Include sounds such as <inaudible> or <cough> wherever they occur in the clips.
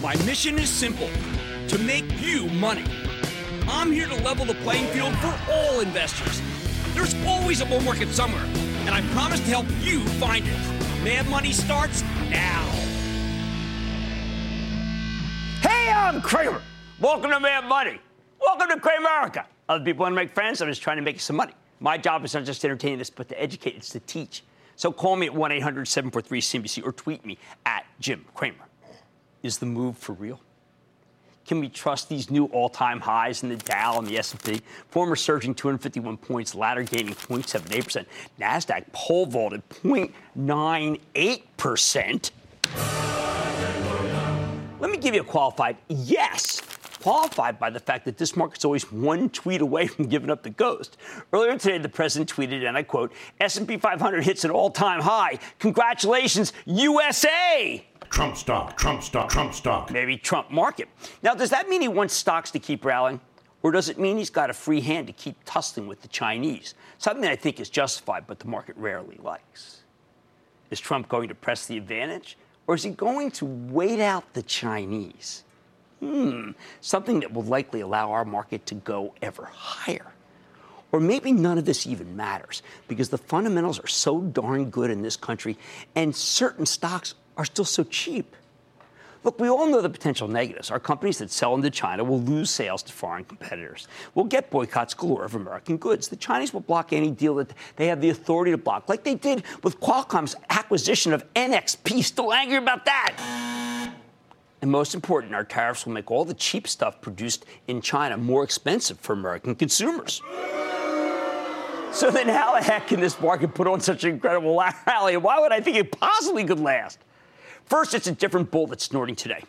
My mission is simple: to make you money. I'm here to level the playing field for all investors. There's always a bull market somewhere, and I promise to help you find it. Mad Money starts now. Hey, I'm Cramer. Welcome to Mad Money. Welcome to Cramerica. Other people want to make friends. I'm just trying to make some money. My job is not just to entertain this, but to educate. It's to teach. So call me at 1 800 743 CNBC or tweet me at Jim Cramer. Is the move for real? Can we trust these new all-time highs in the Dow and the S&P? Former surging 251 points, latter gaining 0.78%. Nasdaq pole vaulted 0.98%. Let me give you a qualified yes. Qualified by the fact that this market's always one tweet away from giving up the ghost. Earlier today, the president tweeted, and I quote, S&P 500 hits an all-time high. Congratulations, USA! Trump stock, Trump stock, Trump stock. Maybe Trump market. Now, does that mean he wants stocks to keep rallying? Or does it mean he's got a free hand to keep tussling with the Chinese? Something that I think is justified, but the market rarely likes. Is Trump going to press the advantage? Or is he going to wait out the Chinese? Hmm, something that will likely allow our market to go ever higher. Or maybe none of this even matters because the fundamentals are so darn good in this country and certain stocks are still so cheap. Look, we all know the potential negatives. Our companies that sell into China will lose sales to foreign competitors. We'll get boycotts galore of American goods. The Chinese will block any deal that they have the authority to block, like they did with Qualcomm's acquisition of NXP. Still angry about that. And most important, our tariffs will make all the cheap stuff produced in China more expensive for American consumers. So then, how the heck can this market put on such an incredible rally? Why would I think it possibly could last? First, it's a different bull that's snorting today.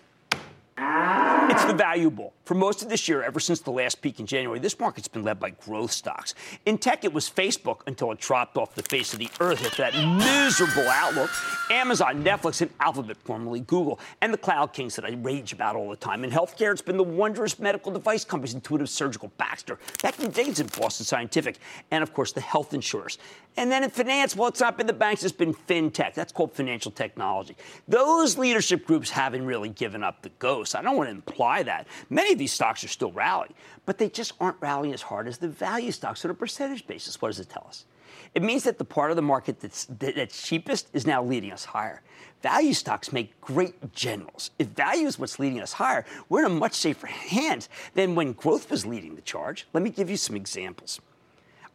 It's the value. For most of this year, ever since the last peak in January, this market's been led by growth stocks. In tech, it was Facebook until it dropped off the face of the earth after that miserable outlook. Amazon, Netflix, and Alphabet, formerly Google, and the cloud kings that I rage about all the time. In healthcare, it's been the wondrous medical device companies, Intuitive Surgical, Baxter, Becton Dickinson, Boston Scientific, and of course the health insurers. And then in finance, well, it's not been the banks, it's been fintech. That's called financial technology. Those leadership groups haven't really given up the ghost. I don't want to imply that. Many of these stocks are still rallying, but they just aren't rallying as hard as the value stocks on a percentage basis. What does it tell us? It means that the part of the market that's, that's cheapest is now leading us higher. Value stocks make great generals. If value is what's leading us higher, we're in a much safer hand than when growth was leading the charge. Let me give you some examples.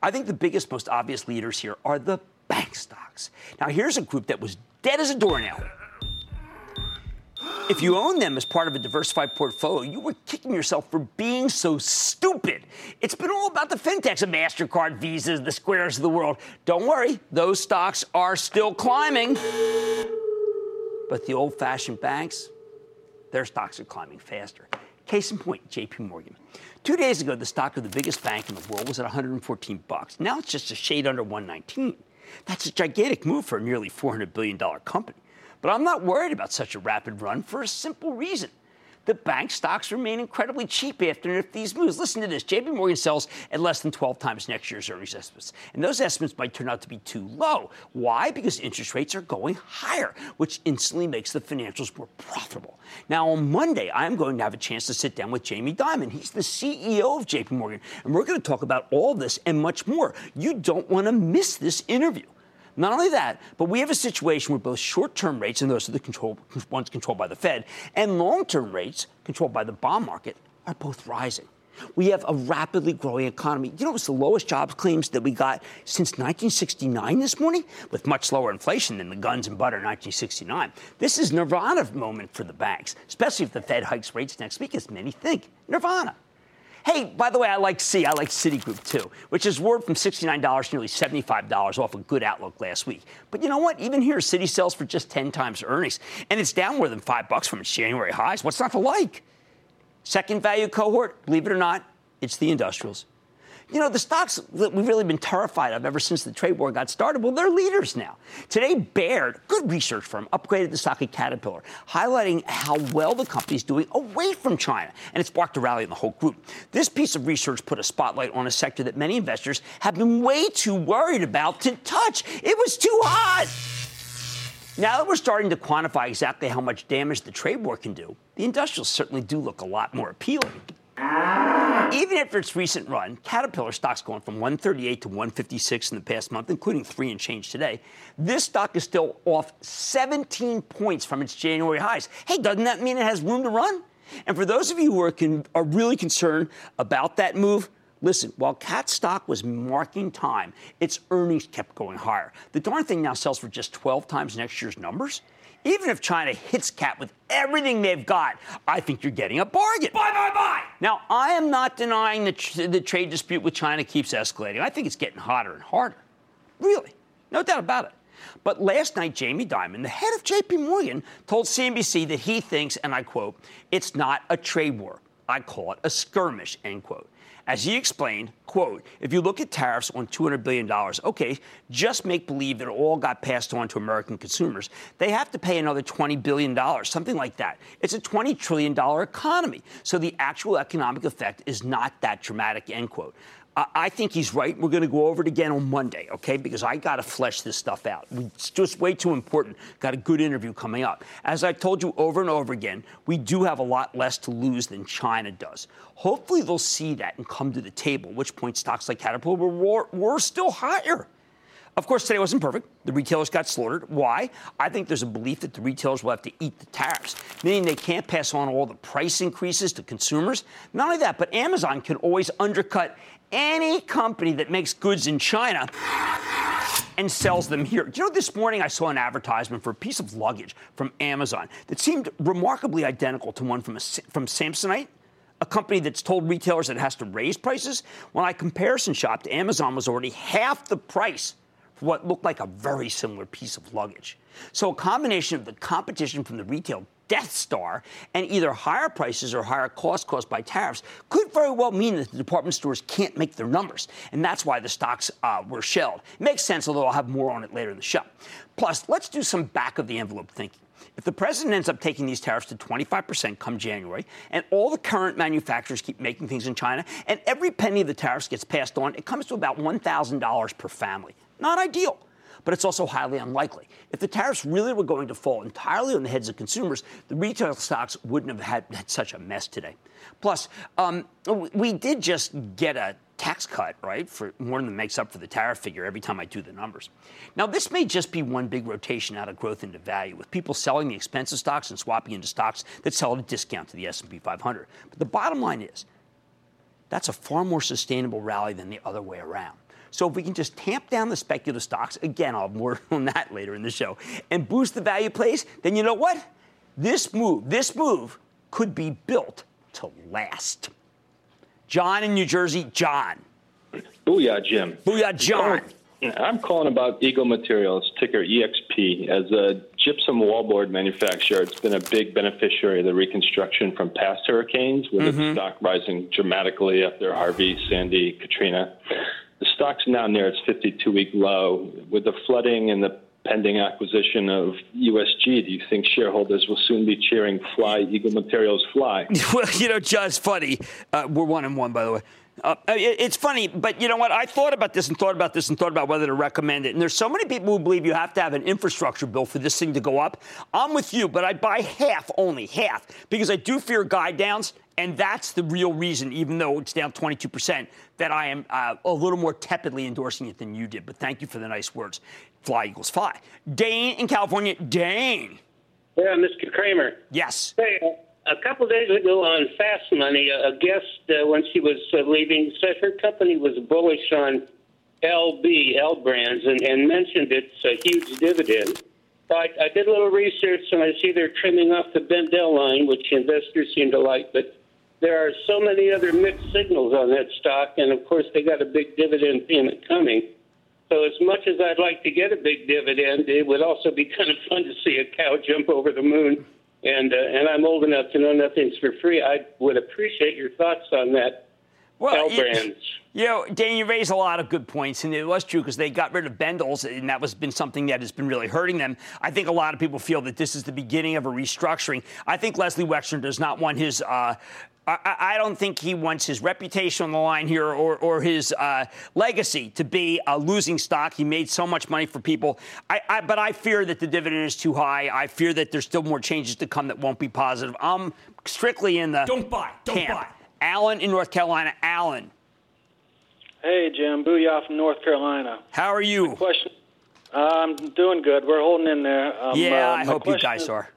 I think the biggest, most obvious leaders here are the bank stocks. Now, here's a group that was dead as a doornail. If you own them as part of a diversified portfolio, you were kicking yourself for being so stupid. It's been all about the fintechs, the MasterCard, Visas, the Squares of the world. Don't worry, those stocks are still climbing. But the old fashioned banks, their stocks are climbing faster. Case in point, JP Morgan. Two days ago, the stock of the biggest bank in the world was at 114 bucks. Now it's just a shade under 119. That's a gigantic move for a nearly $400 billion company. But I'm not worried about such a rapid run for a simple reason. The bank stocks remain incredibly cheap after these moves. Listen to this. JP Morgan sells at less than 12 times next year's earnings estimates. And those estimates might turn out to be too low. Why? Because interest rates are going higher, which instantly makes the financials more profitable. Now, on Monday, I'm going to have a chance to sit down with Jamie Dimon. He's the CEO of JP Morgan. And we're going to talk about all this and much more. You don't want to miss this interview. Not only that, but we have a situation where both short-term rates, and those are the control, ones controlled by the Fed, and long-term rates controlled by the bond market are both rising. We have a rapidly growing economy. You know, it's the lowest jobs claims that we got since 1969 this morning, with much lower inflation than the guns and butter 1969. This is nirvana moment for the banks, especially if the Fed hikes rates next week, as many think. Nirvana. Hey, by the way, I like C. I like Citigroup too, which is word from $69 to nearly $75 off a good outlook last week. But you know what? Even here, Citi sells for just 10 times earnings, and it's down more than five bucks from its January highs. What's not to like? Second value cohort, believe it or not, it's the industrials. You know, the stocks that we've really been terrified of ever since the trade war got started, well, they're leaders now. Today, Baird, good research firm, upgraded the stock of Caterpillar, highlighting how well the company's doing away from China, and it sparked a rally in the whole group. This piece of research put a spotlight on a sector that many investors have been way too worried about to touch. It was too hot. Now that we're starting to quantify exactly how much damage the trade war can do, the industrials certainly do look a lot more appealing. Even after its recent run, Caterpillar stock's gone from 138 to 156 in the past month, including three and change today. This stock is still off 17 points from its January highs. Hey, doesn't that mean it has room to run? And for those of you who are, con- are really concerned about that move, listen, while Cat stock was marking time, its earnings kept going higher. The darn thing now sells for just 12 times next year's numbers. Even if China hits Cat with everything they've got, I think you're getting a bargain. Buy, buy, buy. Now, I am not denying that tr- the trade dispute with China keeps escalating. I think it's getting hotter and harder. Really. No doubt about it. But last night, Jamie Dimon, the head of JP Morgan, told CNBC that he thinks, and I quote, it's not a trade war. I call it a skirmish, end quote. As he explained, quote, if you look at tariffs on $200 billion, okay, just make believe that it all got passed on to American consumers. They have to pay another $20 billion, something like that. It's a $20 trillion economy. So the actual economic effect is not that dramatic, end quote. I think he's right. We're going to go over it again on Monday, okay? Because I got to flesh this stuff out. It's just way too important. Got a good interview coming up. As I've told you over and over again, we do have a lot less to lose than China does. Hopefully, they'll see that and come to the table, which point stocks like Caterpillar were, were still higher. Of course, today wasn't perfect. The retailers got slaughtered. Why? I think there's a belief that the retailers will have to eat the tariffs, meaning they can't pass on all the price increases to consumers. Not only that, but Amazon can always undercut any company that makes goods in China and sells them here. Do you know, this morning I saw an advertisement for a piece of luggage from Amazon that seemed remarkably identical to one from, a, from Samsonite, a company that's told retailers it has to raise prices. When I comparison shopped, Amazon was already half the price what looked like a very similar piece of luggage. So a combination of the competition from the retail Death Star, and either higher prices or higher costs caused by tariffs could very well mean that the department stores can't make their numbers. And that's why the stocks uh, were shelled. Makes sense, although I'll have more on it later in the show. Plus, let's do some back of the envelope thinking. If the president ends up taking these tariffs to 25% come January, and all the current manufacturers keep making things in China, and every penny of the tariffs gets passed on, it comes to about $1,000 per family. Not ideal but it's also highly unlikely. If the tariffs really were going to fall entirely on the heads of consumers, the retail stocks wouldn't have had, had such a mess today. Plus, um, we did just get a tax cut, right, for more than makes up for the tariff figure every time I do the numbers. Now, this may just be one big rotation out of growth into value, with people selling the expensive stocks and swapping into stocks that sell at a discount to the S&P 500. But the bottom line is, that's a far more sustainable rally than the other way around. So if we can just tamp down the speculative stocks, again, I'll have more <laughs> on that later in the show, and boost the value plays, then you know what? This move, this move could be built to last. John in New Jersey, John. Booyah, Jim. Booyah, John. I'm calling about Eagle Materials, ticker EXP. As a gypsum wallboard manufacturer, it's been a big beneficiary of the reconstruction from past hurricanes, with mm-hmm. its stock rising dramatically after Harvey, Sandy, Katrina. Stock's now near its 52 week low. With the flooding and the pending acquisition of USG, do you think shareholders will soon be cheering Fly Eagle Materials Fly? <laughs> well, you know, just funny. Uh, we're one and one, by the way. Uh, it's funny, but you know what? I thought about this and thought about this and thought about whether to recommend it. And there's so many people who believe you have to have an infrastructure bill for this thing to go up. I'm with you, but I buy half only, half, because I do fear guide downs. And that's the real reason, even though it's down 22%, that I am uh, a little more tepidly endorsing it than you did. But thank you for the nice words. Fly equals fly. Dane in California. Dane. Yeah, Mr. Cramer. Yes. Hey, a couple of days ago on Fast Money, a guest, uh, when she was uh, leaving, said her company was bullish on LB, L brands, and, and mentioned its a huge dividend. So I, I did a little research, and I see they're trimming off the Bendel line, which investors seem to like, but there are so many other mixed signals on that stock, and of course, they got a big dividend payment coming. So, as much as I'd like to get a big dividend, it would also be kind of fun to see a cow jump over the moon. And uh, and I'm old enough to know nothing's for free. I would appreciate your thoughts on that. Well, L brands. You know, Dan, you raise a lot of good points, and it was true because they got rid of Bendel's, and that was been something that has been really hurting them. I think a lot of people feel that this is the beginning of a restructuring. I think Leslie Wexner does not want his. Uh, I, I, don't think he wants his reputation on the line here or, or his uh, legacy to be a losing stock. He made so much money for people. I, I, but I fear that the dividend is too high. I fear that there's still more changes to come that won't be positive. I'm strictly in the don't buy, don't camp. buy. Alan in North Carolina. Allen. Hey, Jim. Booyah from North Carolina. How are you? My question. Uh, I'm doing good. We're holding in there. Um, yeah, uh, I hope you guys is, are.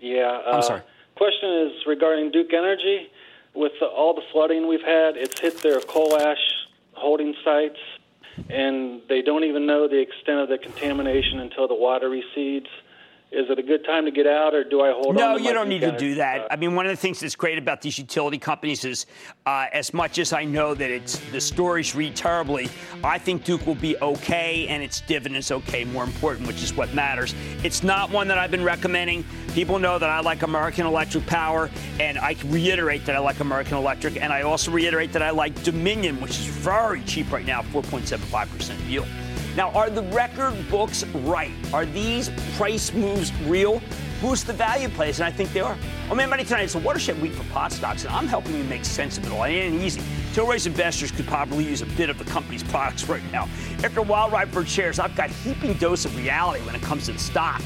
Yeah. I'm sorry. Uh, question is regarding Duke Energy. With the, all the flooding we've had, it's hit their coal ash holding sites, and they don't even know the extent of the contamination until the water recedes is it a good time to get out, or do I hold no, on? No, you don't need to do that. I mean, one of the things that's great about these utility companies is, uh, as much as I know that it's the stories read terribly, I think Duke will be okay, and its dividends okay. More important, which is what matters. It's not one that I've been recommending. People know that I like American Electric Power, and I reiterate that I like American Electric, and I also reiterate that I like Dominion, which is very cheap right now, 4.75% yield. Now, are the record books right? Are these price moves real? Boost the value plays, and I think they are. Oh man, money tonight. It's a watershed week for pot stocks, and I'm helping you make sense of it all. It ain't easy. Tilray's investors could probably use a bit of the company's products right now. After a wild ride for shares, I've got heaping dose of reality when it comes to the stock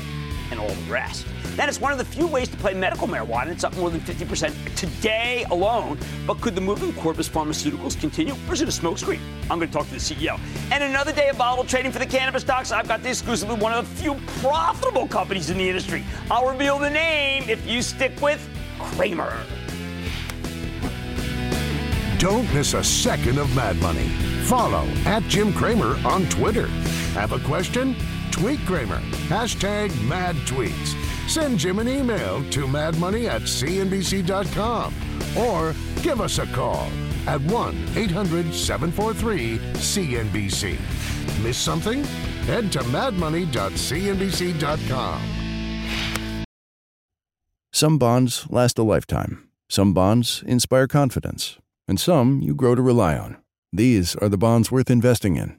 and all the rest. That is one of the few ways to play medical marijuana. It's up more than 50% today alone. But could the move in Corbus Pharmaceuticals continue, or is it a smokescreen? I'm going to talk to the CEO. And another day of volatile trading for the cannabis stocks. I've got the exclusively one of the few profitable companies in the industry. I'll reveal the name if you stick with Cramer. Don't miss a second of Mad Money. Follow at Jim Cramer on Twitter. Have a question? Tweet Cramer. Hashtag mad tweets. Send Jim an email to madmoney at cnbc.com or give us a call at 1 800 743 CNBC. Miss something? Head to madmoney.cnbc.com. Some bonds last a lifetime, some bonds inspire confidence, and some you grow to rely on. These are the bonds worth investing in.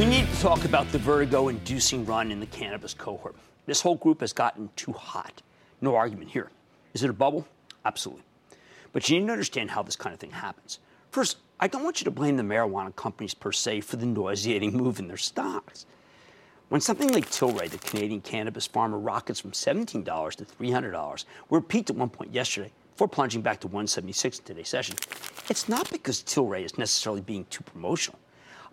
We need to talk about the vertigo inducing run in the cannabis cohort. This whole group has gotten too hot. No argument here. Is it a bubble? Absolutely. But you need to understand how this kind of thing happens. First, I don't want you to blame the marijuana companies per se for the nauseating move in their stocks. When something like Tilray, the Canadian cannabis farmer, rockets from $17 to $300, where it peaked at one point yesterday, before plunging back to 176 in today's session, it's not because Tilray is necessarily being too promotional.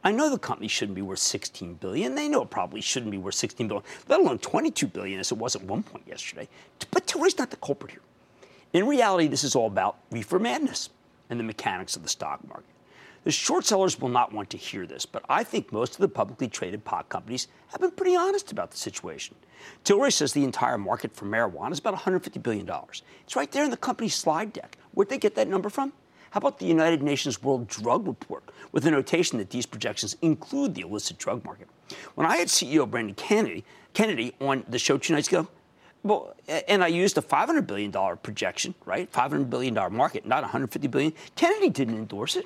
I know the company shouldn't be worth 16 billion. They know it probably shouldn't be worth 16 billion, let alone 22 billion as it was at one point yesterday. But Tilray's not the culprit here. In reality, this is all about reefer madness and the mechanics of the stock market. The short sellers will not want to hear this, but I think most of the publicly traded pot companies have been pretty honest about the situation. Tilray says the entire market for marijuana is about $150 billion. It's right there in the company's slide deck. Where'd they get that number from? How about the United Nations World Drug Report with a notation that these projections include the illicit drug market? When I had CEO Brendan Kennedy, Kennedy on the show two nights ago, well, and I used a $500 billion projection, right? $500 billion market, not 150 billion. Kennedy didn't endorse it.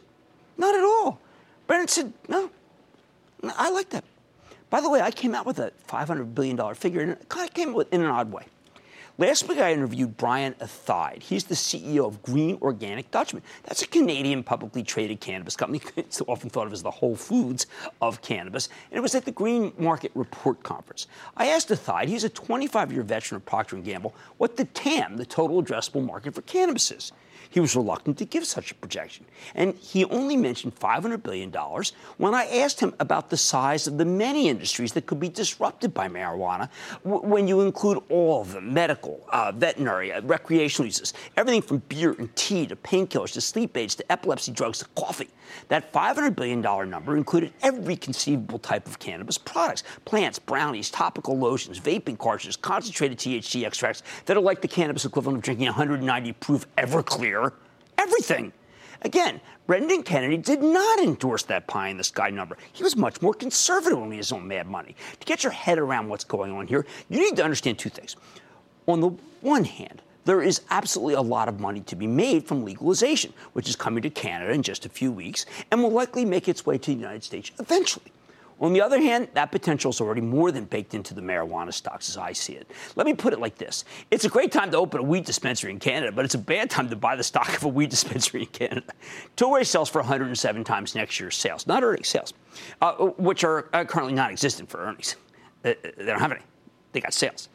Not at all. Brendan said, no, I like that. By the way, I came out with a $500 billion figure, and I came with in an odd way. Last week, I interviewed Brian Athaide. He's the CEO of Green Organic Dutchman. That's a Canadian publicly traded cannabis company. <laughs> It's often thought of as the Whole Foods of cannabis. And it was at the Green Market Report Conference. I asked Athaide, he's a 25-year veteran of Procter & Gamble, what the TAM, the total addressable market for cannabis is. He was reluctant to give such a projection. And he only mentioned $500 billion when I asked him about the size of the many industries that could be disrupted by marijuana w- when you include all of them medical, uh, veterinary, uh, recreational uses, everything from beer and tea to painkillers to sleep aids to epilepsy drugs to coffee. That $500 billion number included every conceivable type of cannabis products plants, brownies, topical lotions, vaping cartridges, concentrated THC extracts that are like the cannabis equivalent of drinking 190 proof Everclear. Everything. Again, Brendan Kennedy did not endorse that pie in the sky number. He was much more conservative on his own mad money. To get your head around what's going on here, you need to understand two things. On the one hand, there is absolutely a lot of money to be made from legalization, which is coming to Canada in just a few weeks and will likely make its way to the United States eventually. On the other hand, that potential is already more than baked into the marijuana stocks as I see it. Let me put it like this It's a great time to open a weed dispensary in Canada, but it's a bad time to buy the stock of a weed dispensary in Canada. Tilray sells for 107 times next year's sales, not earnings sales, uh, which are uh, currently non existent for earnings. Uh, they don't have any, they got sales.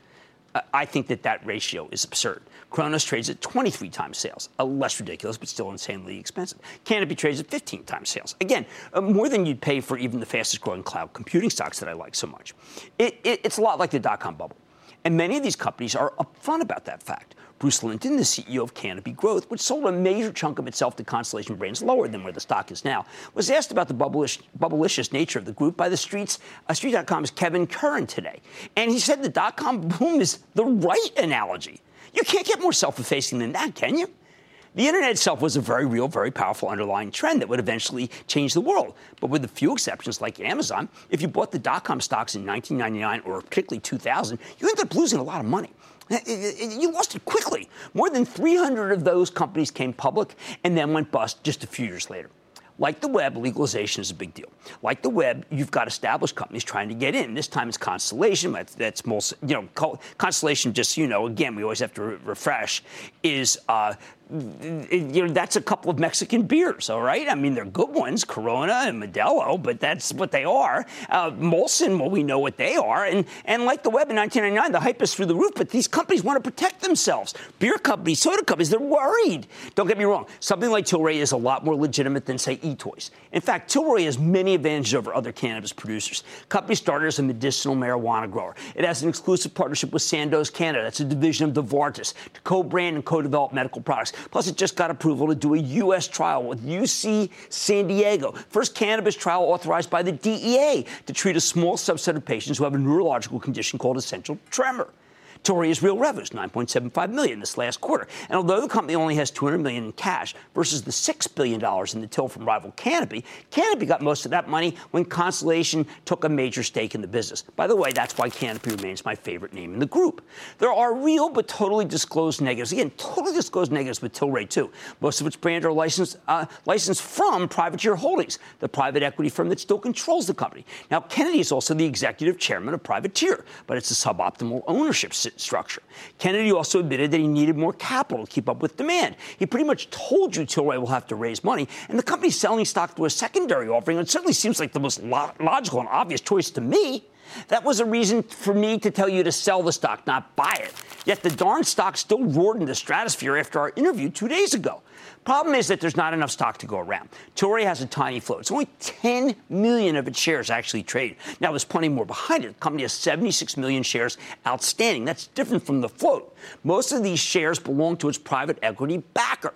Uh, I think that that ratio is absurd. Cronos trades at 23 times sales, a less ridiculous, but still insanely expensive. Canopy trades at 15 times sales. Again, uh, more than you'd pay for even the fastest growing cloud computing stocks that I like so much. It, it, it's a lot like the dot com bubble. And many of these companies are upfront about that fact. Bruce Linton, the CEO of Canopy Growth, which sold a major chunk of itself to Constellation Brands lower than where the stock is now, was asked about the bubblish, bubblicious nature of the group by the streets, uh, Street.com's Kevin Curran today. And he said the dot com boom is the right analogy. You can't get more self effacing than that, can you? The internet itself was a very real, very powerful underlying trend that would eventually change the world. But with a few exceptions like Amazon, if you bought the dot com stocks in 1999 or particularly 2000, you ended up losing a lot of money. You lost it quickly. More than 300 of those companies came public and then went bust just a few years later. Like the web, legalization is a big deal. Like the web, you've got established companies trying to get in. This time it's Constellation. That's, that's most, you know, Constellation, just, you know, again, we always have to re- refresh, is uh, you know, that's a couple of Mexican beers, all right? I mean, they're good ones, Corona and Modelo, but that's what they are. Uh, Molson, well, we know what they are. And, and like the web in 1999, the hype is through the roof, but these companies want to protect themselves. Beer companies, soda companies, they're worried. Don't get me wrong. Something like Tilray is a lot more legitimate than, say, eToys. In fact, Tilray has many advantages over other cannabis producers. Company started as a medicinal marijuana grower. It has an exclusive partnership with Sandoz Canada. That's a division of Novartis to co-brand and co-develop medical products. Plus, it just got approval to do a U.S. trial with UC San Diego. First cannabis trial authorized by the DEA to treat a small subset of patients who have a neurological condition called essential tremor. Tilray's real revenues, 9.75 million this last quarter. And although the company only has 200 million in cash versus the 6 billion dollars in the till from rival Canopy, Canopy got most of that money when Constellation took a major stake in the business. By the way, that's why Canopy remains my favorite name in the group. There are real but totally disclosed negatives. Again, totally disclosed negatives with Tilray too. Most of its brands are licensed uh, licensed from Privateer Holdings, the private equity firm that still controls the company. Now, Kennedy is also the executive chairman of Privateer, but it's a suboptimal ownership structure. Kennedy also admitted that he needed more capital to keep up with demand. He pretty much told you Tilray will have to raise money, and the company's selling stock through a secondary offering. It certainly seems like the most lo- logical and obvious choice to me. That was a reason for me to tell you to sell the stock, not buy it. Yet the darn stock still roared in the stratosphere after our interview two days ago. The problem is that there's not enough stock to go around. Tilray has a tiny float. It's only 10 million of its shares actually trade. Now, there's plenty more behind it. The company has 76 million shares outstanding. That's different from the float. Most of these shares belong to its private equity backer.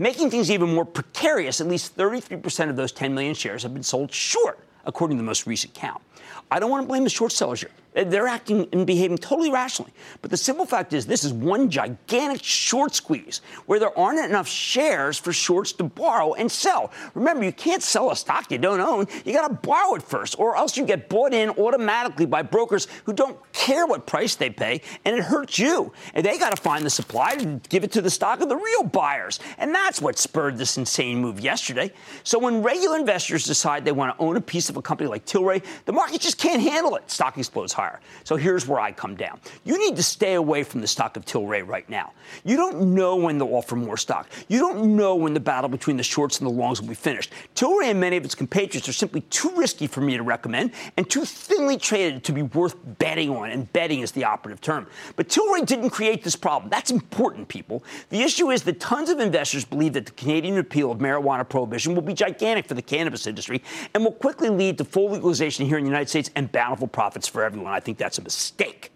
Making things even more precarious, at least 33% of those 10 million shares have been sold short, according to the most recent count. I don't want to blame the short sellers here. They're acting and behaving totally rationally. But the simple fact is, this is one gigantic short squeeze where there aren't enough shares for shorts to borrow and sell. Remember, you can't sell a stock you don't own. You got to borrow it first, or else you get bought in automatically by brokers who don't care what price they pay, and it hurts you. And they got to find the supply and give it to the stock of the real buyers. And that's what spurred this insane move yesterday. So when regular investors decide they want to own a piece of a company like Tilray, the market just can't handle it. Stock explodes higher higher. So here's where I come down. You need to stay away from the stock of Tilray right now. You don't know when they'll offer more stock. You don't know when the battle between the shorts and the longs will be finished. Tilray and many of its compatriots are simply too risky for me to recommend and too thinly traded to be worth betting on, and betting is the operative term. But Tilray didn't create this problem. That's important, people. The issue is that tons of investors believe that the Canadian repeal of marijuana prohibition will be gigantic for the cannabis industry and will quickly lead to full legalization here in the United States and bountiful profits for everyone. I think that's a mistake.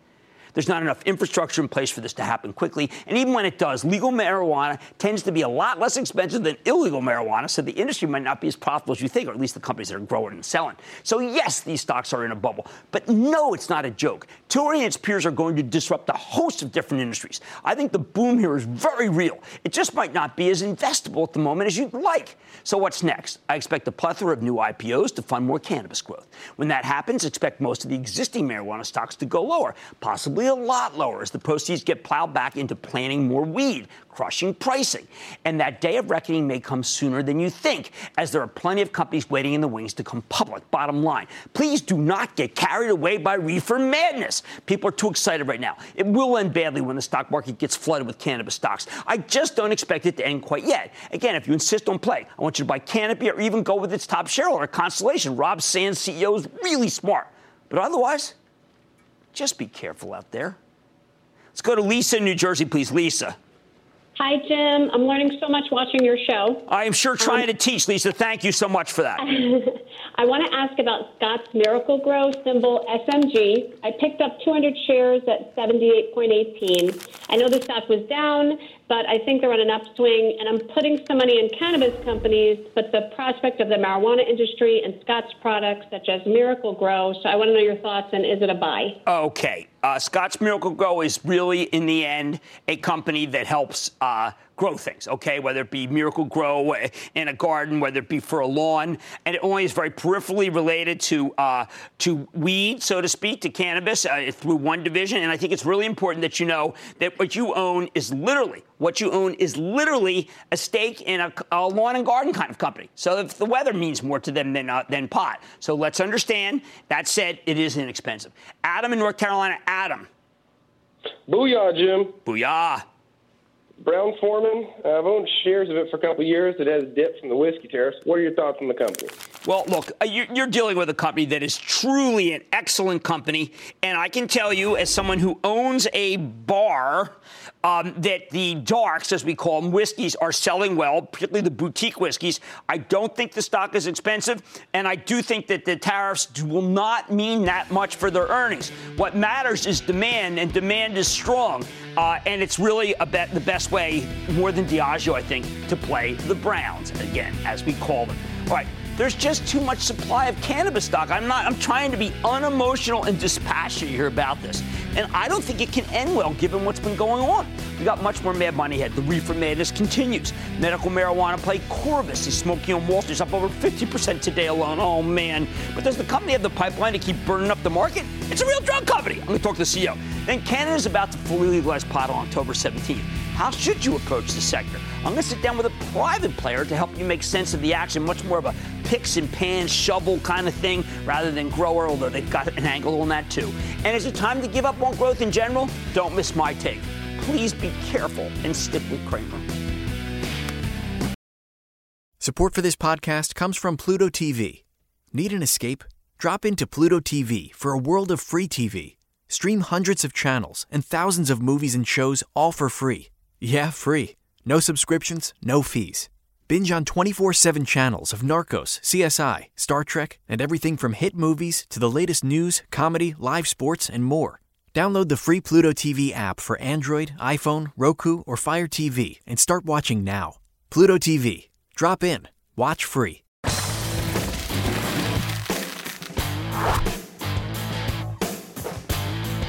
There's not enough infrastructure in place for this to happen quickly. And even when it does, legal marijuana tends to be a lot less expensive than illegal marijuana, so the industry might not be as profitable as you think, or at least the companies that are growing and selling. So, yes, these stocks are in a bubble. But no, it's not a joke. Tilray and its peers are going to disrupt a host of different industries. I think the boom here is very real. It just might not be as investable at the moment as you'd like. So, what's next? I expect a plethora of new IPOs to fund more cannabis growth. When that happens, expect most of the existing marijuana stocks to go lower, possibly a lot lower as the proceeds get plowed back into planting more weed, crushing pricing. And that day of reckoning may come sooner than you think, as there are plenty of companies waiting in the wings to come public. Bottom line, please do not get carried away by reefer madness. People are too excited right now. It will end badly when the stock market gets flooded with cannabis stocks. I just don't expect it to end quite yet. Again, if you insist on play, I want you to buy Canopy or even go with its top shareholder, Constellation. Rob Sands, CEO, is really smart. But otherwise, just be careful out there. Let's go to Lisa in New Jersey, please. Lisa. Hi, Jim. I'm learning so much watching your show. I am sure trying um, to teach, Lisa. Thank you so much for that. <laughs> I want to ask about Scotts Miracle-Gro symbol SMG. I picked up 200 shares at 78.18. I know the stock was down, but I think they're on an upswing, and I'm putting some money in cannabis companies, but the prospect of the marijuana industry and Scott's products, such as Miracle-Gro. So I want to know your thoughts, and is it a buy? Okay. Uh, Scotts Miracle-Gro is really, in the end, a company that helps uh, grow things, okay? Whether it be Miracle-Gro in a garden, whether it be for a lawn, and it only is very peripherally related to uh, to weed, so to speak, to cannabis uh, through one division. And I think it's really important that you know that what you own is literally what you own is literally a stake in a, a lawn and garden kind of company. So if the weather means more to them than uh, than pot, so let's understand. That said, it is inexpensive. Adam in North Carolina, Adam. Booyah, Jim. Booyah. Brown-Forman. I've owned shares of it for a couple of years. It has dipped from the whiskey tariffs. What are your thoughts on the company? Well, look, uh, you're dealing with a company that is truly an excellent company. And I can tell you, as someone who owns a bar, um, that the darks, as we call them, whiskeys, are selling well, particularly the boutique whiskeys. I don't think the stock is expensive, and I do think that the tariffs will not mean that much for their earnings. What matters is demand, and demand is strong, uh, and it's really bet, the best way, more than Diageo, I think, to play the Browns again, as we call them. All right. There's just too much supply of cannabis stock. I'm not. I'm trying to be unemotional and dispassionate here about this, and I don't think it can end well given what's been going on. We got much more mad money ahead. The reefer madness continues. Medical marijuana play Corbus is smoking on Wall Street. up over 50% today alone. Oh man! But does the company have the pipeline to keep burning up the market? It's a real drug company. I'm going to talk to the CEO. Then Canada's about to fully legalize pot on October 17th. How should you approach the sector? I'm going to sit down with a private player to help you make sense of the action, much more of a picks and pans, shovel kind of thing, rather than grower, although they've got an angle on that too. And is it time to give up on growth in general? Don't miss my take. Please be careful and stick with Cramer. Support for this podcast comes from Pluto TV. Need an escape? Drop into Pluto TV for a world of free TV. Stream hundreds of channels and thousands of movies and shows all for free. Yeah, free. No subscriptions, no fees. Binge on 24 7 channels of Narcos, CSI, Star Trek, and everything from hit movies to the latest news, comedy, live sports, and more. Download the free Pluto TV app for Android, iPhone, Roku, or Fire TV and start watching now. Pluto TV. Drop in. Watch free.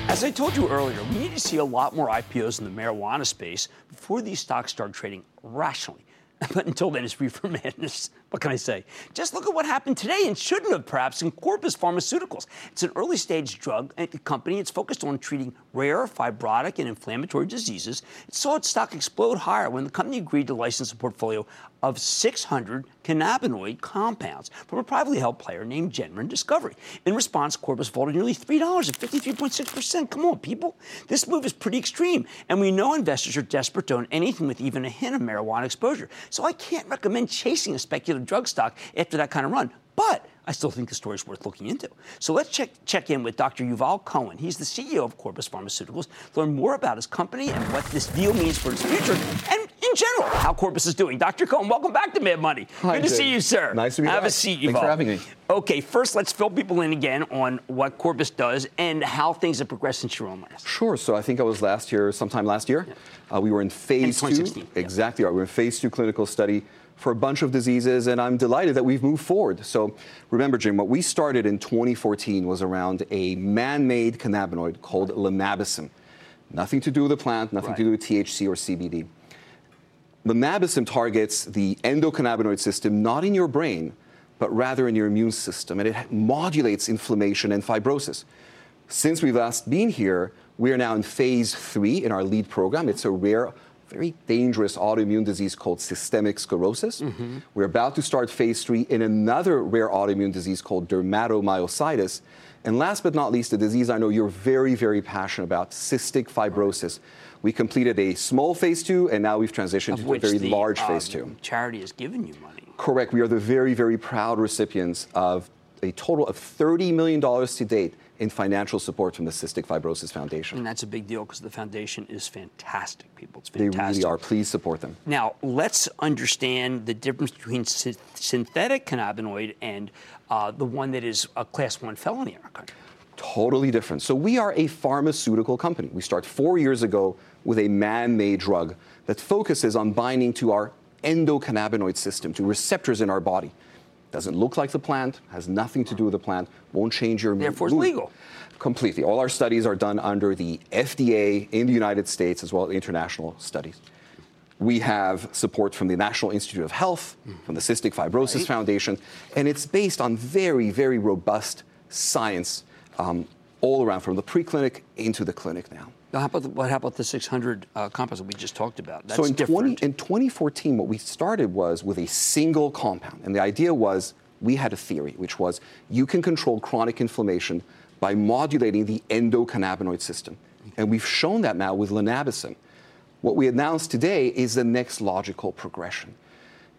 As I told you earlier, we need to see a lot more IPOs in the marijuana space before these stocks start trading rationally. <laughs> But until then, it's reefer madness. <laughs> What can I say? Just look at what happened today and shouldn't have, perhaps, in Corbus Pharmaceuticals. It's an early stage drug eh, company. It's focused on treating rare fibrotic and inflammatory diseases. It saw its stock explode higher when the company agreed to license a portfolio of 600 cannabinoid compounds from a privately held player named Jenrin Discovery. In response, Corbus vaulted nearly $3 at 53.6%. Come on, people. This move is pretty extreme, and we know investors are desperate to own anything with even a hint of marijuana exposure. So I can't recommend chasing a speculative drug stock after that kind of run. But I still think the story is worth looking into. So let's check, check in with Dr. Yuval Cohen. He's the CEO of Corbus Pharmaceuticals, learn more about his company and what this deal means for its future, and in general, how Corbus is doing. Dr. Cohen, welcome back to Mad Money. Hi, Good to Jay. see you, sir. Nice to be Have back. a seat. Thanks for having me. Okay, first let's fill people in again on what Corbus does and how things have progressed since your own last. Sure. So I think I was last year, sometime last year. Uh, we were in phase In 2016, two. Exactly right. We were in phase two clinical study for a bunch of diseases, and I'm delighted that we've moved forward. So remember, Jim, what we started in 2014 was around a man-made cannabinoid called lenabasum. Nothing to do with the plant, nothing to do with THC or CBD. Lenabasum targets the endocannabinoid system not in your brain, but rather in your immune system, and it modulates inflammation and fibrosis. Since we've last been here, we are now in phase three in our lead program. It's a rare, very dangerous autoimmune disease called systemic sclerosis. Mm-hmm. We're about to start phase three in another rare autoimmune disease called dermatomyositis. And last but not least, a disease I know you're very, very passionate about, cystic fibrosis. We completed a small phase two, and now we've transitioned Of to a very the, large um, phase two. Charity has given you money. Correct. We are the very, very proud recipients of a total of $30 million to date in financial support from the Cystic Fibrosis Foundation. And that's a big deal because the foundation is fantastic, people. It's fantastic. They really are. Please support them. Now, let's understand the difference between sy- synthetic cannabinoid and uh, the one that is a class one felony in our country. Totally different. So, we are a pharmaceutical company. We start four years ago with a man made drug that focuses on binding to our endocannabinoid system, to receptors in our body. Doesn't look like the plant, has nothing to do with the plant, won't change your Therefore, it's legal. Completely. All our studies are done under the FDA in the United States as well as international studies. We have support from the National Institute of Health, from the Cystic Fibrosis Foundation, and it's based on very, very robust science um, all around, from the preclinic into the clinic now. Now, how about the, what how about the 600 uh, compounds that we just talked about? That's so in, different. 20, in 2014, what we started was with a single compound. And the idea was we had a theory, which was you can control chronic inflammation by modulating the endocannabinoid system. And we've shown that now with lenabasum. What we announced today is the next logical progression.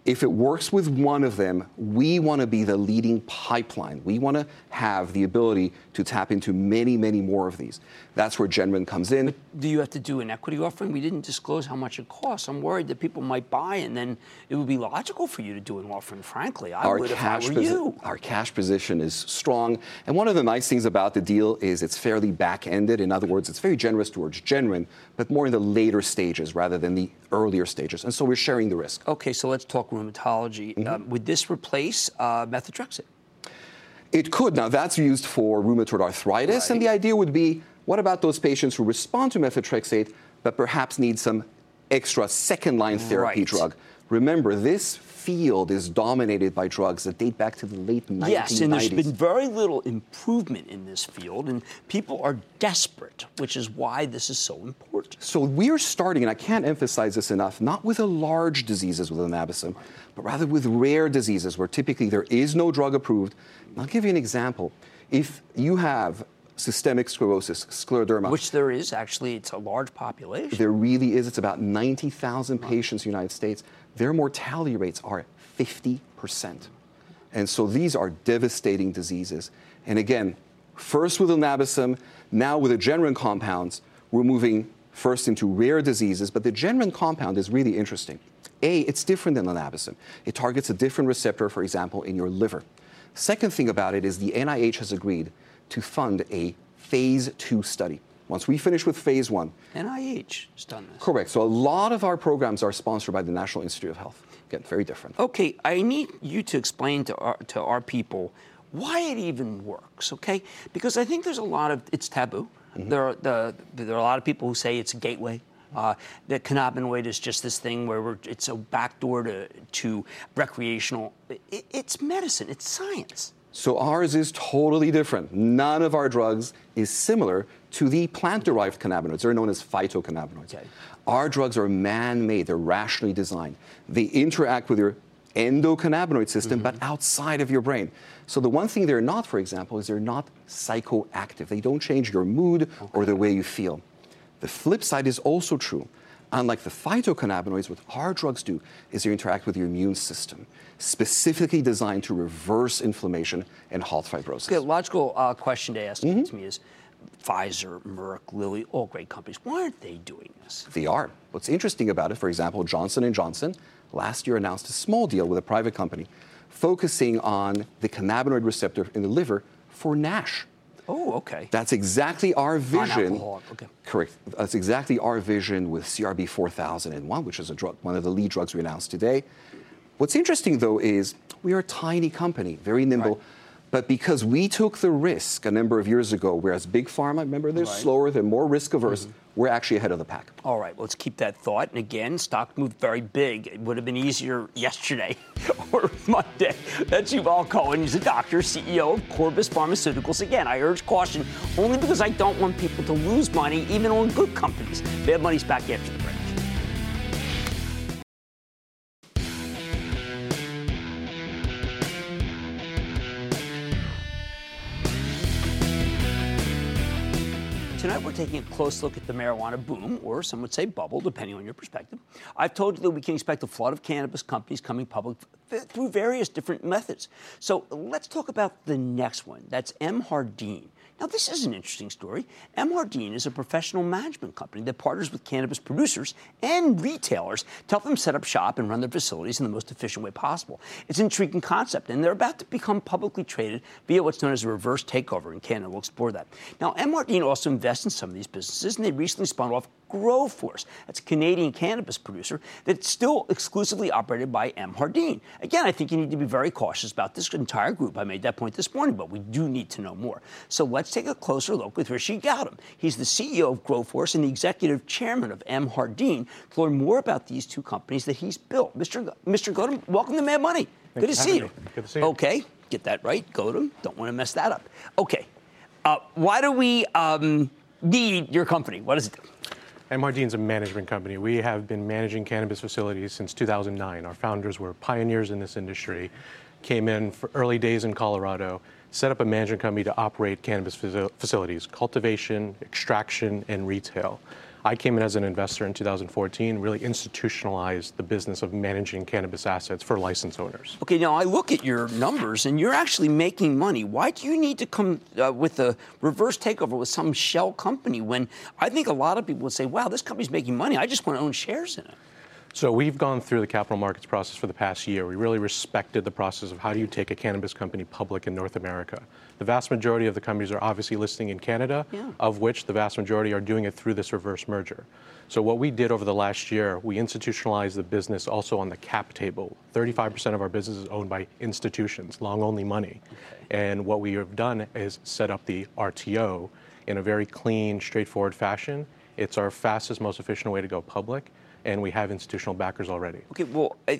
If it works with one of them, we want to be the leading pipeline. We want to have the ability to tap into many, many more of these. That's where Jenrin comes in. do you have to do an equity offering? We didn't disclose how much it costs. I'm worried that people might buy, and then it would be logical for you to do an offering. Frankly, I would if I were you. our cash position is strong. And one of the nice things about the deal is it's fairly back ended. In other words, it's very generous towards Jenrin, but more in the later stages rather than the earlier stages. And so we're sharing the risk. Okay, so let's talk rheumatology. Mm-hmm. Um, would this replace uh, methotrexate? It could. Now, that's used for rheumatoid arthritis. And the idea would be what about those patients who respond to methotrexate but perhaps need some extra second line therapy Right. drug? Remember, this field is dominated by drugs that date back to the late 1990s. Yes, and there's been very little improvement in this field, and people are desperate, which is why this is so important. So we're starting, and I can't emphasize this enough, not with the large diseases with anabicin, but rather with rare diseases where typically there is no drug approved. And I'll give you an example. If you have systemic sclerosis, scleroderma, Which there is actually, it's a large population. there really is, it's about 90,000 patients in the United States. Their mortality rates are 50%. And so these are devastating diseases. And again, first with anabicin, now with the Jenrin compounds, we're moving first into rare diseases, but the Jenrin compound is really interesting. A, it's different than anabicin. It targets a different receptor, for example, in your liver. Second thing about it is the NIH has agreed to fund a phase two study. Once we finish with phase one, NIH has done this. Correct. So a lot of our programs are sponsored by the National Institute of Health. Again, very different. Okay, I need you to explain to our, to our people why it even works, okay? Because I think there's a lot of, it's taboo. Mm-hmm. There, are, the, there are a lot of people who say it's a gateway Uh, the cannabinoid is just this thing where we're, it's a backdoor to, to recreational. It, it's medicine, it's science. So ours is totally different. None of our drugs is similar to the plant-derived cannabinoids. They're known as phytocannabinoids. Okay. Our drugs are man-made. They're rationally designed. They interact with your endocannabinoid system, mm-hmm. but outside of your brain. So the one thing they're not, for example, is they're not psychoactive. They don't change your mood okay. or the way you feel. The flip side is also true. Unlike the phytocannabinoids, what our drugs do is they interact with your immune system, specifically designed to reverse inflammation and halt fibrosis. Okay, logical uh, question to ask mm-hmm. to me is Pfizer, Merck, Lilly, all great companies. Why aren't they doing this? They are. What's interesting about it, for example, Johnson & Johnson last year announced a small deal with a private company focusing on the cannabinoid receptor in the liver for NASH. Oh, okay. That's exactly our vision. Okay. Correct. That's exactly our vision with CRB 4001, which is a drug, one of the lead drugs we announced today. What's interesting though is we are a tiny company, very nimble. Right. But because we took the risk a number of years ago, whereas Big Pharma, remember, they're right. slower, they're more risk averse, mm-hmm. We're actually ahead of the pack. All right, let's keep that thought. And again, stock moved very big. It would have been easier yesterday <laughs> or Monday. That's Yuval Cohen. He's a doctor, CEO of Corbus Pharmaceuticals. Again, I urge caution only because I don't want people to lose money, even on good companies. Mad Money's back after we're taking a close look at the marijuana boom, or some would say bubble, depending on your perspective. I've told you that we can expect a flood of cannabis companies coming public through various different methods. So let's talk about the next one. That's MJardin. Now, this is an interesting story. MJardin is a professional management company that partners with cannabis producers and retailers to help them set up shop and run their facilities in the most efficient way possible. It's an intriguing concept, and they're about to become publicly traded via what's known as a reverse takeover in Canada. We'll explore that. Now, MJardin also invests in some of these businesses, and they recently spun off Growforce. That's a Canadian cannabis producer that's still exclusively operated by MJardin. Again, I think you need to be very cautious about this entire group. I made that point this morning, but we do need to know more. So let's take a closer look with Rishi Gautam. He's the CEO of Growforce and the executive chairman of MJardin to learn more about these two companies that he's built. Mr. G- Mr. Gautam, welcome to Mad Money. Thanks Good to see you. Good to see you. Okay, get that right, Gautam. Don't want to mess that up. Okay, uh, why do we um, need your company? What does it do? MJardin's a management company. We have been managing cannabis facilities since 2009. Our founders were pioneers in this industry, came in for early days in Colorado, set up a management company to operate cannabis facilities, cultivation, extraction, and retail. I came in as an investor in 2014, really institutionalized the business of managing cannabis assets for license owners. Okay, now I look at your numbers and you're actually making money. Why do you need to come uh, with a reverse takeover with some shell company when I think a lot of people would say, wow, this company's making money. I just want to own shares in it? So we've gone through the capital markets process for the past year. We really respected the process of how do you take a cannabis company public in North America. The vast majority of the companies are obviously listing in Canada, yeah. of which the vast majority are doing it through this reverse merger. So what we did over the last year, we institutionalized the business also on the cap table. 35% of our business is owned by institutions, long only money. Okay. And what we have done is set up the RTO in a very clean, straightforward fashion. It's our fastest, most efficient way to go public and we have institutional backers already. Okay, well, uh,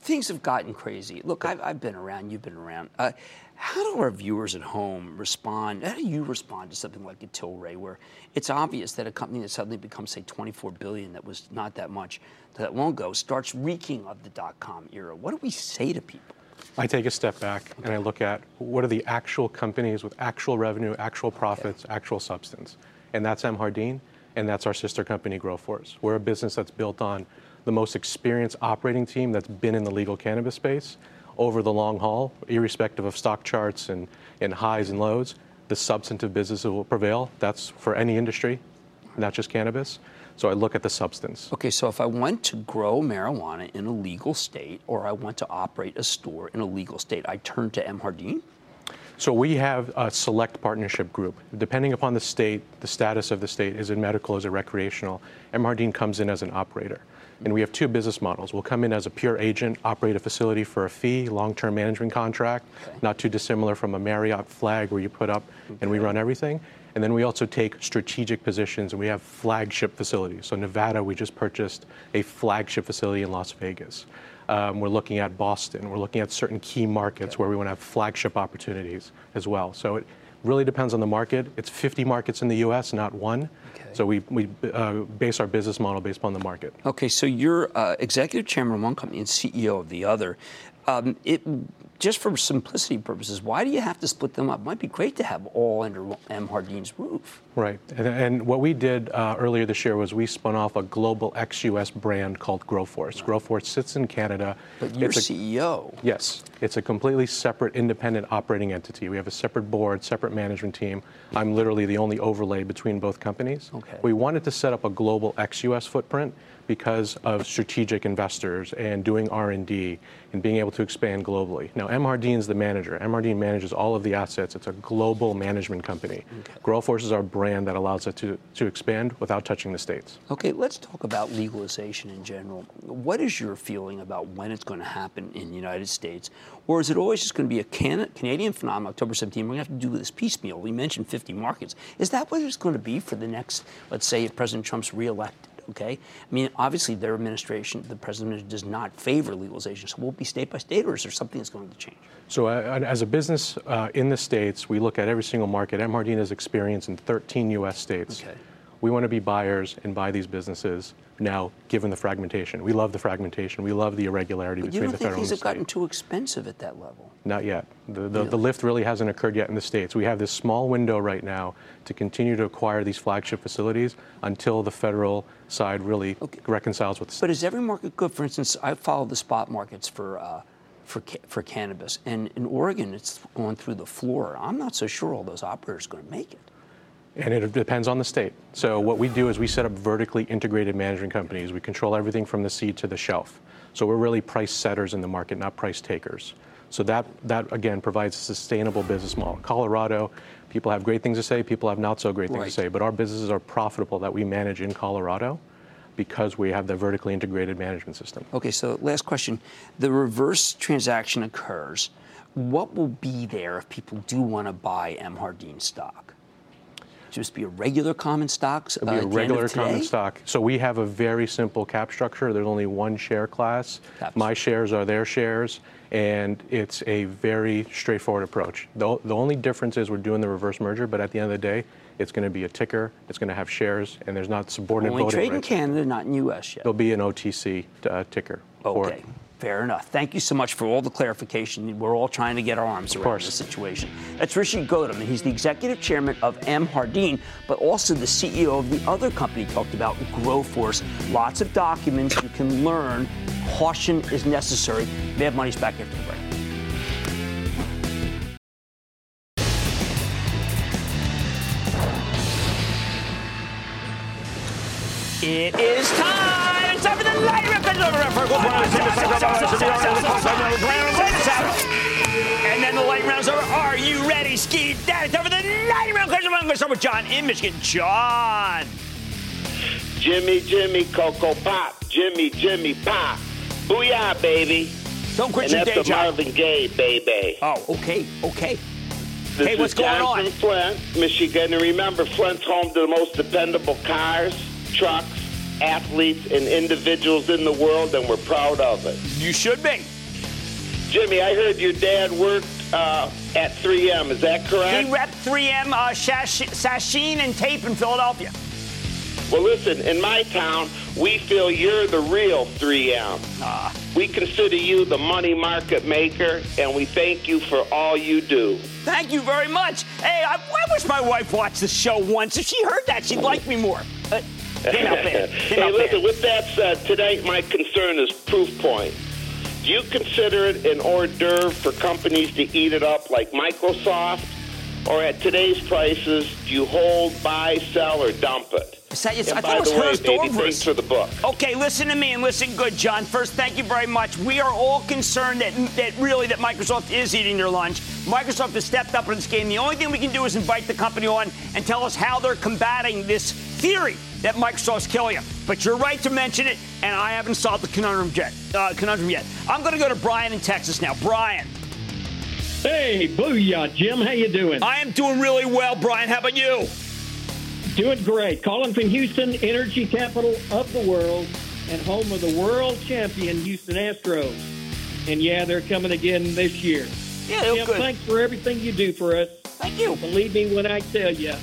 things have gotten crazy. Look, I've, I've been around, you've been around. Uh, how do our viewers at home respond? How do you respond to something like a Tilray, where it's obvious that a company that suddenly becomes, say, 24 billion, that was not that much that long ago, starts reeking of the dot com era? What do we say to people? I take a step back okay. and I look at what are the actual companies with actual revenue, actual profits, okay. actual substance. And that's MJardin and that's our sister company, Growforce. We're a business that's built on the most experienced operating team that's been in the legal cannabis space over the long haul, irrespective of stock charts and, and highs and lows. The substantive business will prevail. That's for any industry, not just cannabis. So I look at the substance. Okay, so if I want to grow marijuana in a legal state or I want to operate a store in a legal state, I turn to MJardin? So we have a select partnership group. Depending upon the state, the status of the state, is it medical, is it recreational? MJardin comes in as an operator. And we have two business models. We'll come in as a pure agent, operate a facility for a fee, long-term management contract, okay. not too dissimilar from a Marriott flag where you put up okay. and we run everything. And then we also take strategic positions and we have flagship facilities. So, Nevada, we just purchased a flagship facility in Las Vegas. Um, we're looking at Boston. We're looking at certain key markets okay. where we want to have flagship opportunities as well. So, it really depends on the market. It's 50 markets in the US, not one. Okay. So we, we uh, base our business model based upon the market. Okay, so you're uh, executive chairman of one company and CEO of the other. Um, it, just for simplicity purposes, why do you have to split them up? It might be great to have all under MJardin's roof. Right. And, and what we did uh, earlier this year was we spun off a global ex-US brand called Growforce. Right. Growforce sits in Canada. But you're it's a, CEO. Yes. It's a completely separate, independent operating entity. We have a separate board, separate management team. I'm literally the only overlay between both companies. Okay. We wanted to set up a global ex-US footprint because of strategic investors and doing R&D and being able to expand globally. Now, M. is the manager. MJardin manages all of the assets. It's a global management company. Okay. Growforce is our brand that allows us to, to expand without touching the states. Okay, let's talk about legalization in general. What is your feeling about when it's going to happen in the United States? Or is it always just going to be a Can- Canadian phenomenon, October 17? We're going to have to do this piecemeal. We mentioned 50 markets. Is that what it's going to be for the next, let's say, if President Trump's reelected? Okay, I mean, obviously, their administration, the president does not favor legalization. So, will it be state by state, or is there something that's going to change? So, uh, as a business uh, in the states, we look at every single market. MJardin has experience in 13 U.S. states. Okay. We want to be buyers and buy these businesses now, given the fragmentation. We love the fragmentation. We love the irregularity but between the federal and the state. You don't think these have gotten too expensive at that level? Not yet. The, the, really? the, lift really hasn't occurred yet in the states. We have this small window right now to continue to acquire these flagship facilities until the federal side really okay. reconciles with the But is every market good? For instance, I follow the spot markets for. Uh, for, for cannabis. And in Oregon, it's going through the floor. I'm not so sure all those operators are going to make it. And it depends on the state. So what we do is we set up vertically integrated management companies. We control everything from the seed to the shelf. So we're really price setters in the market, not price takers. So that, that again provides a sustainable business model. Colorado, people have great things to say, people have not so great things right. to say, but our businesses are profitable that we manage in Colorado because we have the vertically integrated management system. Okay, so last question. The reverse transaction occurs. What will be there if people do want to buy MJardin stock? Just be a regular common stock? It'll be uh, a regular common stock. So we have a very simple cap structure. There's only one share class. Caps. My shares are their shares, and it's a very straightforward approach. The, the only difference is we're doing the reverse merger, but at the end of the day, it's going to be a ticker. It's going to have shares, and there's not subordinate Only voting trade in Canada, not in U.S. yet. There'll be an OTC uh, ticker. Okay. Fair enough. Thank you so much for all the clarification. We're all trying to get our arms around the situation. That's Rishi Gautam, and he's the executive chairman of MJardin, but also the CEO of the other company talked about, Growforce. Lots of documents you can learn. Caution is necessary. Mad Money's back after the break. It is time. It's time for the light round. And then the light round's over. Are you ready, Ski Dad? It's time for the light round question. I'm going to start with John in Michigan. John. Jimmy, Jimmy, Coco Pop. Jimmy, Jimmy, Pop. Booyah, baby. Don't quit and your day job. Marvin Gaye, baby. Oh, okay, okay. This hey, what's going on? From Flint, Michigan. And remember, Flint's home to the most dependable cars trucks, athletes, and individuals in the world, and we're proud of it. You should be. Jimmy, I heard your dad worked uh, at 3M. Is that correct? He repped 3M uh, Sasheen and Tape in Philadelphia. Well, listen, in my town, we feel you're the real 3M. Uh, we consider you the money market maker, and we thank you for all you do. Thank you very much. Hey, I, I wish my wife watched the show once. If she heard that, she'd like me more. Uh, Came out bad. Came hey, listen, bad. with that said, today my concern is Proofpoint. Do you consider it an hors d'oeuvre for companies to eat it up like Microsoft? Or at today's prices, do you hold, buy, sell, or dump it? That, and I by thought it was the way, baby, thanks for the book. Okay, listen to me and listen good, John. First, thank you very much. We are all concerned that, that really that Microsoft is eating their lunch. Microsoft has stepped up in this game. The only thing we can do is invite the company on and tell us how they're combating this theory that Microsoft's killing them. But you're right to mention it, and I haven't solved the conundrum yet. Uh, conundrum yet. I'm going to go to Brian in Texas now. Brian. Hey, booyah, Jim. How you doing? I am doing really well, Brian. How about you? Doing great. Calling from Houston, energy capital of the world, and home of the world champion Houston Astros. And yeah, they're coming again this year. Yeah, Jim, good. thanks for everything you do for us. Thank you. Believe me when I tell you,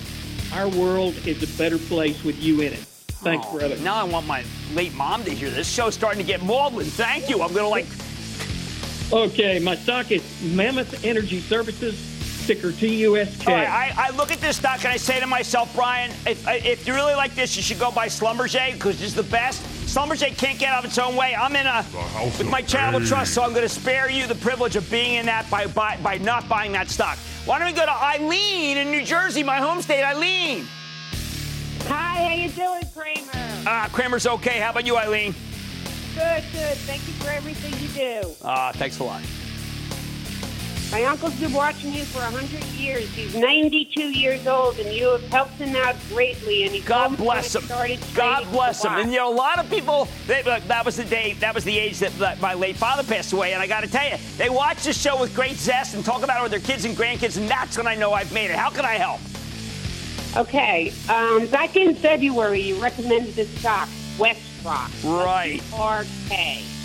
our world is a better place with you in it. Thanks, Oh, brother. Now I want my late mom to hear this. Show's starting to get maudlin. Thank you. I'm going to like. Okay, my stock is Mammoth Energy Services, ticker TUSK. Right, I, I look at this stock and I say to myself, Brian, if, if you really like this, you should go buy Schlumberger because it's the best. Schlumberger can't get out of its own way. I'm in a with my charitable trust, so I'm going to spare you the privilege of being in that by, by by not buying that stock. Why don't we go to Eileen in New Jersey, my home state, Eileen? Hi, how you doing, Cramer? Ah, Cramer's okay. How about you, Eileen? Good, good. Thank you for everything you do. Ah, thanks a lot. My uncle's been watching you for a 100 years. He's 92 years old, and you have helped him out greatly. And he's God bless him. God bless him. And you know, a lot of people. They, look, that was the day. That was the age that, that my late father passed away. And I got to tell you, they watch the show with great zest and talk about it with their kids and grandkids, and that's when I know I've made it. How can I help? Okay. Um, back in February, you recommended this stock, Westrock. Right. RK.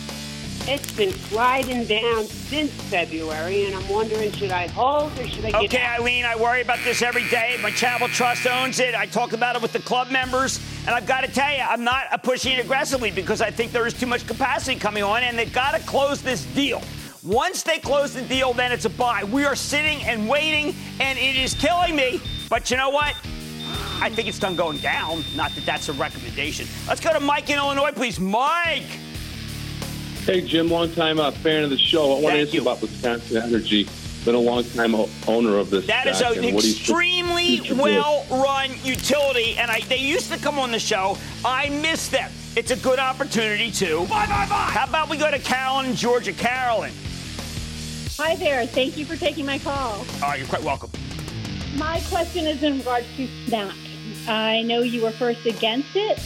It's been sliding down since February, and I'm wondering, should I hold or should I get Okay, out? Eileen, I worry about this every day. My Chapel Trust owns it. I talk about it with the club members. And I've got to tell you, I'm not pushing it aggressively because I think there is too much capacity coming on, and they've got to close this deal. Once they close the deal, then it's a buy. We are sitting and waiting, and it is killing me. But you know what? I think it's done going down. Not that that's a recommendation. Let's go to Mike in Illinois, please. Mike! Hey, Jim, long time uh, fan of the show. I want to ask you about Wisconsin Energy. Been a long time owner of this. That is stock, an and what do you think extremely well-run utility, and I, they used to come on the show. I miss them. It's a good opportunity too. Bye, bye, bye. How about we go to Carolyn, in Georgia? Carolyn. Hi there. Thank you for taking my call. Oh, you're quite welcome. My question is in regards to Snap. I know you were first against it,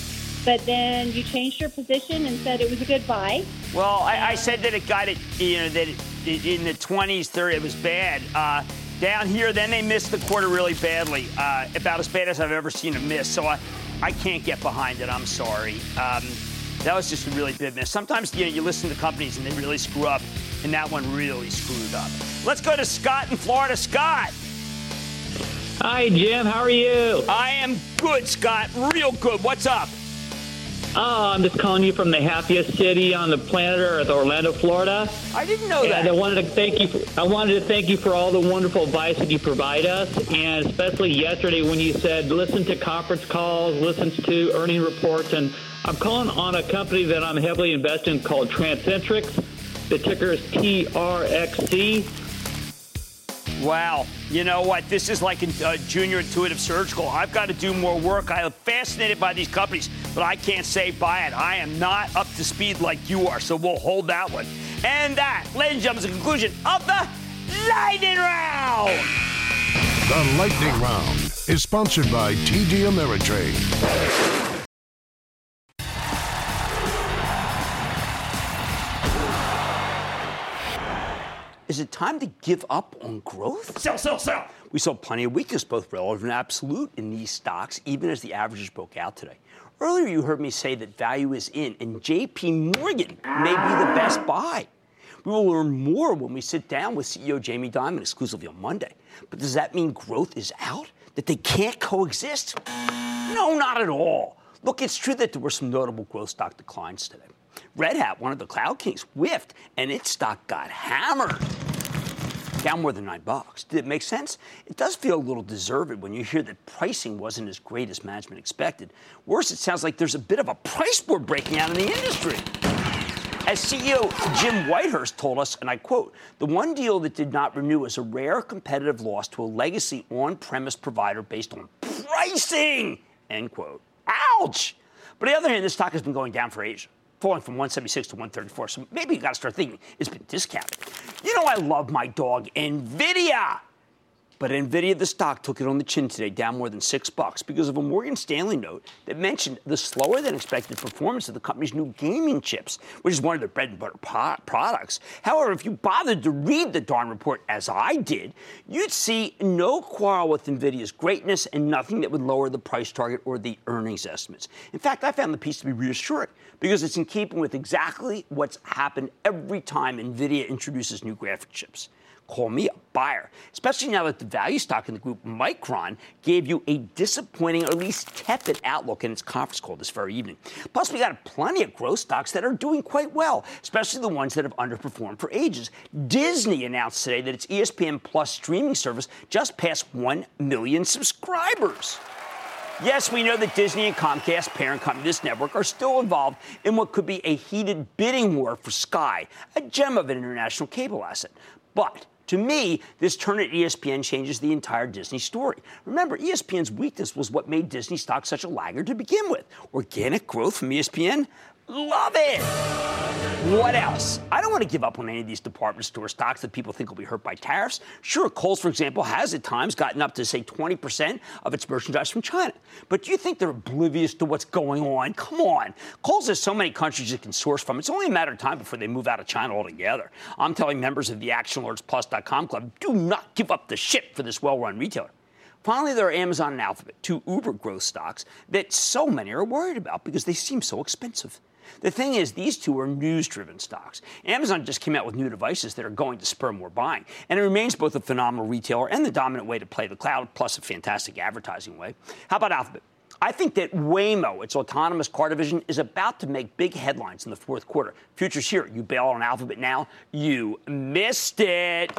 but then you changed your position and said it was a good buy. Well, I, I said that it got it, you know, that it, in the 20s, 30s, it was bad. Uh, down here, then they missed the quarter really badly, uh, about as bad as I've ever seen a miss. So I, I can't get behind it. I'm sorry. Um, that was just a really big miss. Sometimes you know you listen to companies and they really screw up, and that one really screwed up. Let's go to Scott in Florida. Scott. Hi, Jim. How are you? I am good, Scott. Real good. What's up? Oh, I'm just calling you from the happiest city on the planet Earth, Orlando, Florida. I didn't know and that. I wanted to thank you. For, I wanted to thank you for all the wonderful advice that you provide us, and especially yesterday when you said listen to conference calls, listen to earning reports, and I'm calling on a company that I'm heavily invested in called TransEnterix. The ticker is TRXC. Wow. You know what? This is like a uh, junior intuitive surgical. I've got to do more work. I am fascinated by these companies, but I can't say buy it. I am not up to speed like you are, so we'll hold that one. And that, ladies and gentlemen, is the conclusion of the Lightning Round. The Lightning Round is sponsored by TD Ameritrade. Is it time to give up on growth? Sell, sell, sell. We saw plenty of weakness, both relative and absolute, in these stocks, even as the averages broke out today. Earlier, you heard me say that value is in, and JP Morgan may be the best buy. We will learn more when we sit down with CEO Jamie Dimon exclusively on Monday. But does that mean growth is out? That they can't coexist? No, not at all. Look, it's true that there were some notable growth stock declines today. Red Hat, one of the cloud kings, whiffed, and its stock got hammered. Down more than nine bucks. Did it make sense? It does feel a little deserved when you hear that pricing wasn't as great as management expected. Worse, it sounds like there's a bit of a price war breaking out in the industry. As CEO Jim Whitehurst told us, and I quote, the one deal that did not renew is a rare competitive loss to a legacy on premise provider based on pricing, end quote. Ouch! But on the other hand, this stock has been going down for ages, falling from 176 to 134. So maybe you got to start thinking it's been discounted. You know, I love my dog, NVIDIA. But Nvidia, the stock, took it on the chin today, down more than six bucks because of a Morgan Stanley note that mentioned the slower than expected performance of the company's new gaming chips, which is one of their bread and butter po- products. However, if you bothered to read the darn report as I did, you'd see no quarrel with Nvidia's greatness and nothing that would lower the price target or the earnings estimates. In fact, I found the piece to be reassuring because it's in keeping with exactly what's happened every time Nvidia introduces new graphic chips call me a buyer, especially now that the value stock in the group, Micron, gave you a disappointing or at least tepid outlook in its conference call this very evening. Plus, we got plenty of growth stocks that are doing quite well, especially the ones that have underperformed for ages. Disney announced today that its ESPN Plus streaming service just passed 1 million subscribers. Yes, we know that Disney and Comcast, parent company of this network, are still involved in what could be a heated bidding war for Sky, a gem of an international cable asset. But to me, this turn at ESPN changes the entire Disney story. Remember, ESPN's weakness was what made Disney stock such a laggard to begin with. Organic growth from ESPN? Love it. What else? I don't want to give up on any of these department store stocks that people think will be hurt by tariffs. Sure, Kohl's, for example, has at times gotten up to, say, 20% of its merchandise from China. But do you think they're oblivious to what's going on? Come on. Kohl's has so many countries it can source from. It's only a matter of time before they move out of China altogether. I'm telling members of the ActionAlertsPlus.com club do not give up the ship for this well run retailer. Finally, there are Amazon and Alphabet, two uber growth stocks that so many are worried about because they seem so expensive. The thing is, these two are news driven stocks. Amazon just came out with new devices that are going to spur more buying, and it remains both a phenomenal retailer and the dominant way to play the cloud, plus a fantastic advertising way. How about Alphabet? I think that Waymo, its autonomous car division, is about to make big headlines in the fourth quarter. Futures here. You bail on Alphabet now, you missed it.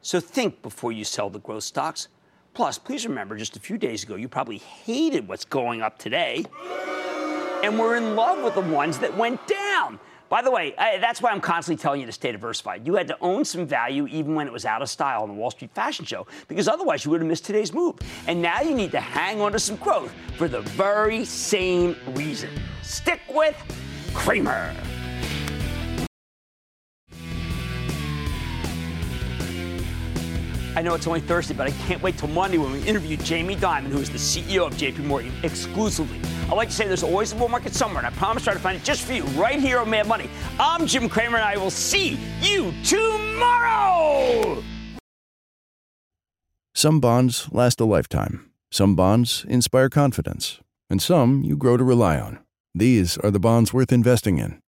So think before you sell the growth stocks. Plus, please remember just a few days ago, you probably hated what's going up today and we're in love with the ones that went down. By the way, I, that's why I'm constantly telling you to stay diversified. You had to own some value even when it was out of style on the Wall Street fashion show, because otherwise you would have missed today's move. And now you need to hang on to some growth for the very same reason. Stick with Cramer. I know it's only Thursday, but I can't wait till Monday when we interview Jamie Dimon, who is the CEO of JP Morgan, exclusively. I like to say there's always a bull market somewhere, and I promise to try to find it just for you right here on Mad Money. I'm Jim Cramer, and I will see you tomorrow. Some bonds last a lifetime. Some bonds inspire confidence. And some you grow to rely on. These are the bonds worth investing in.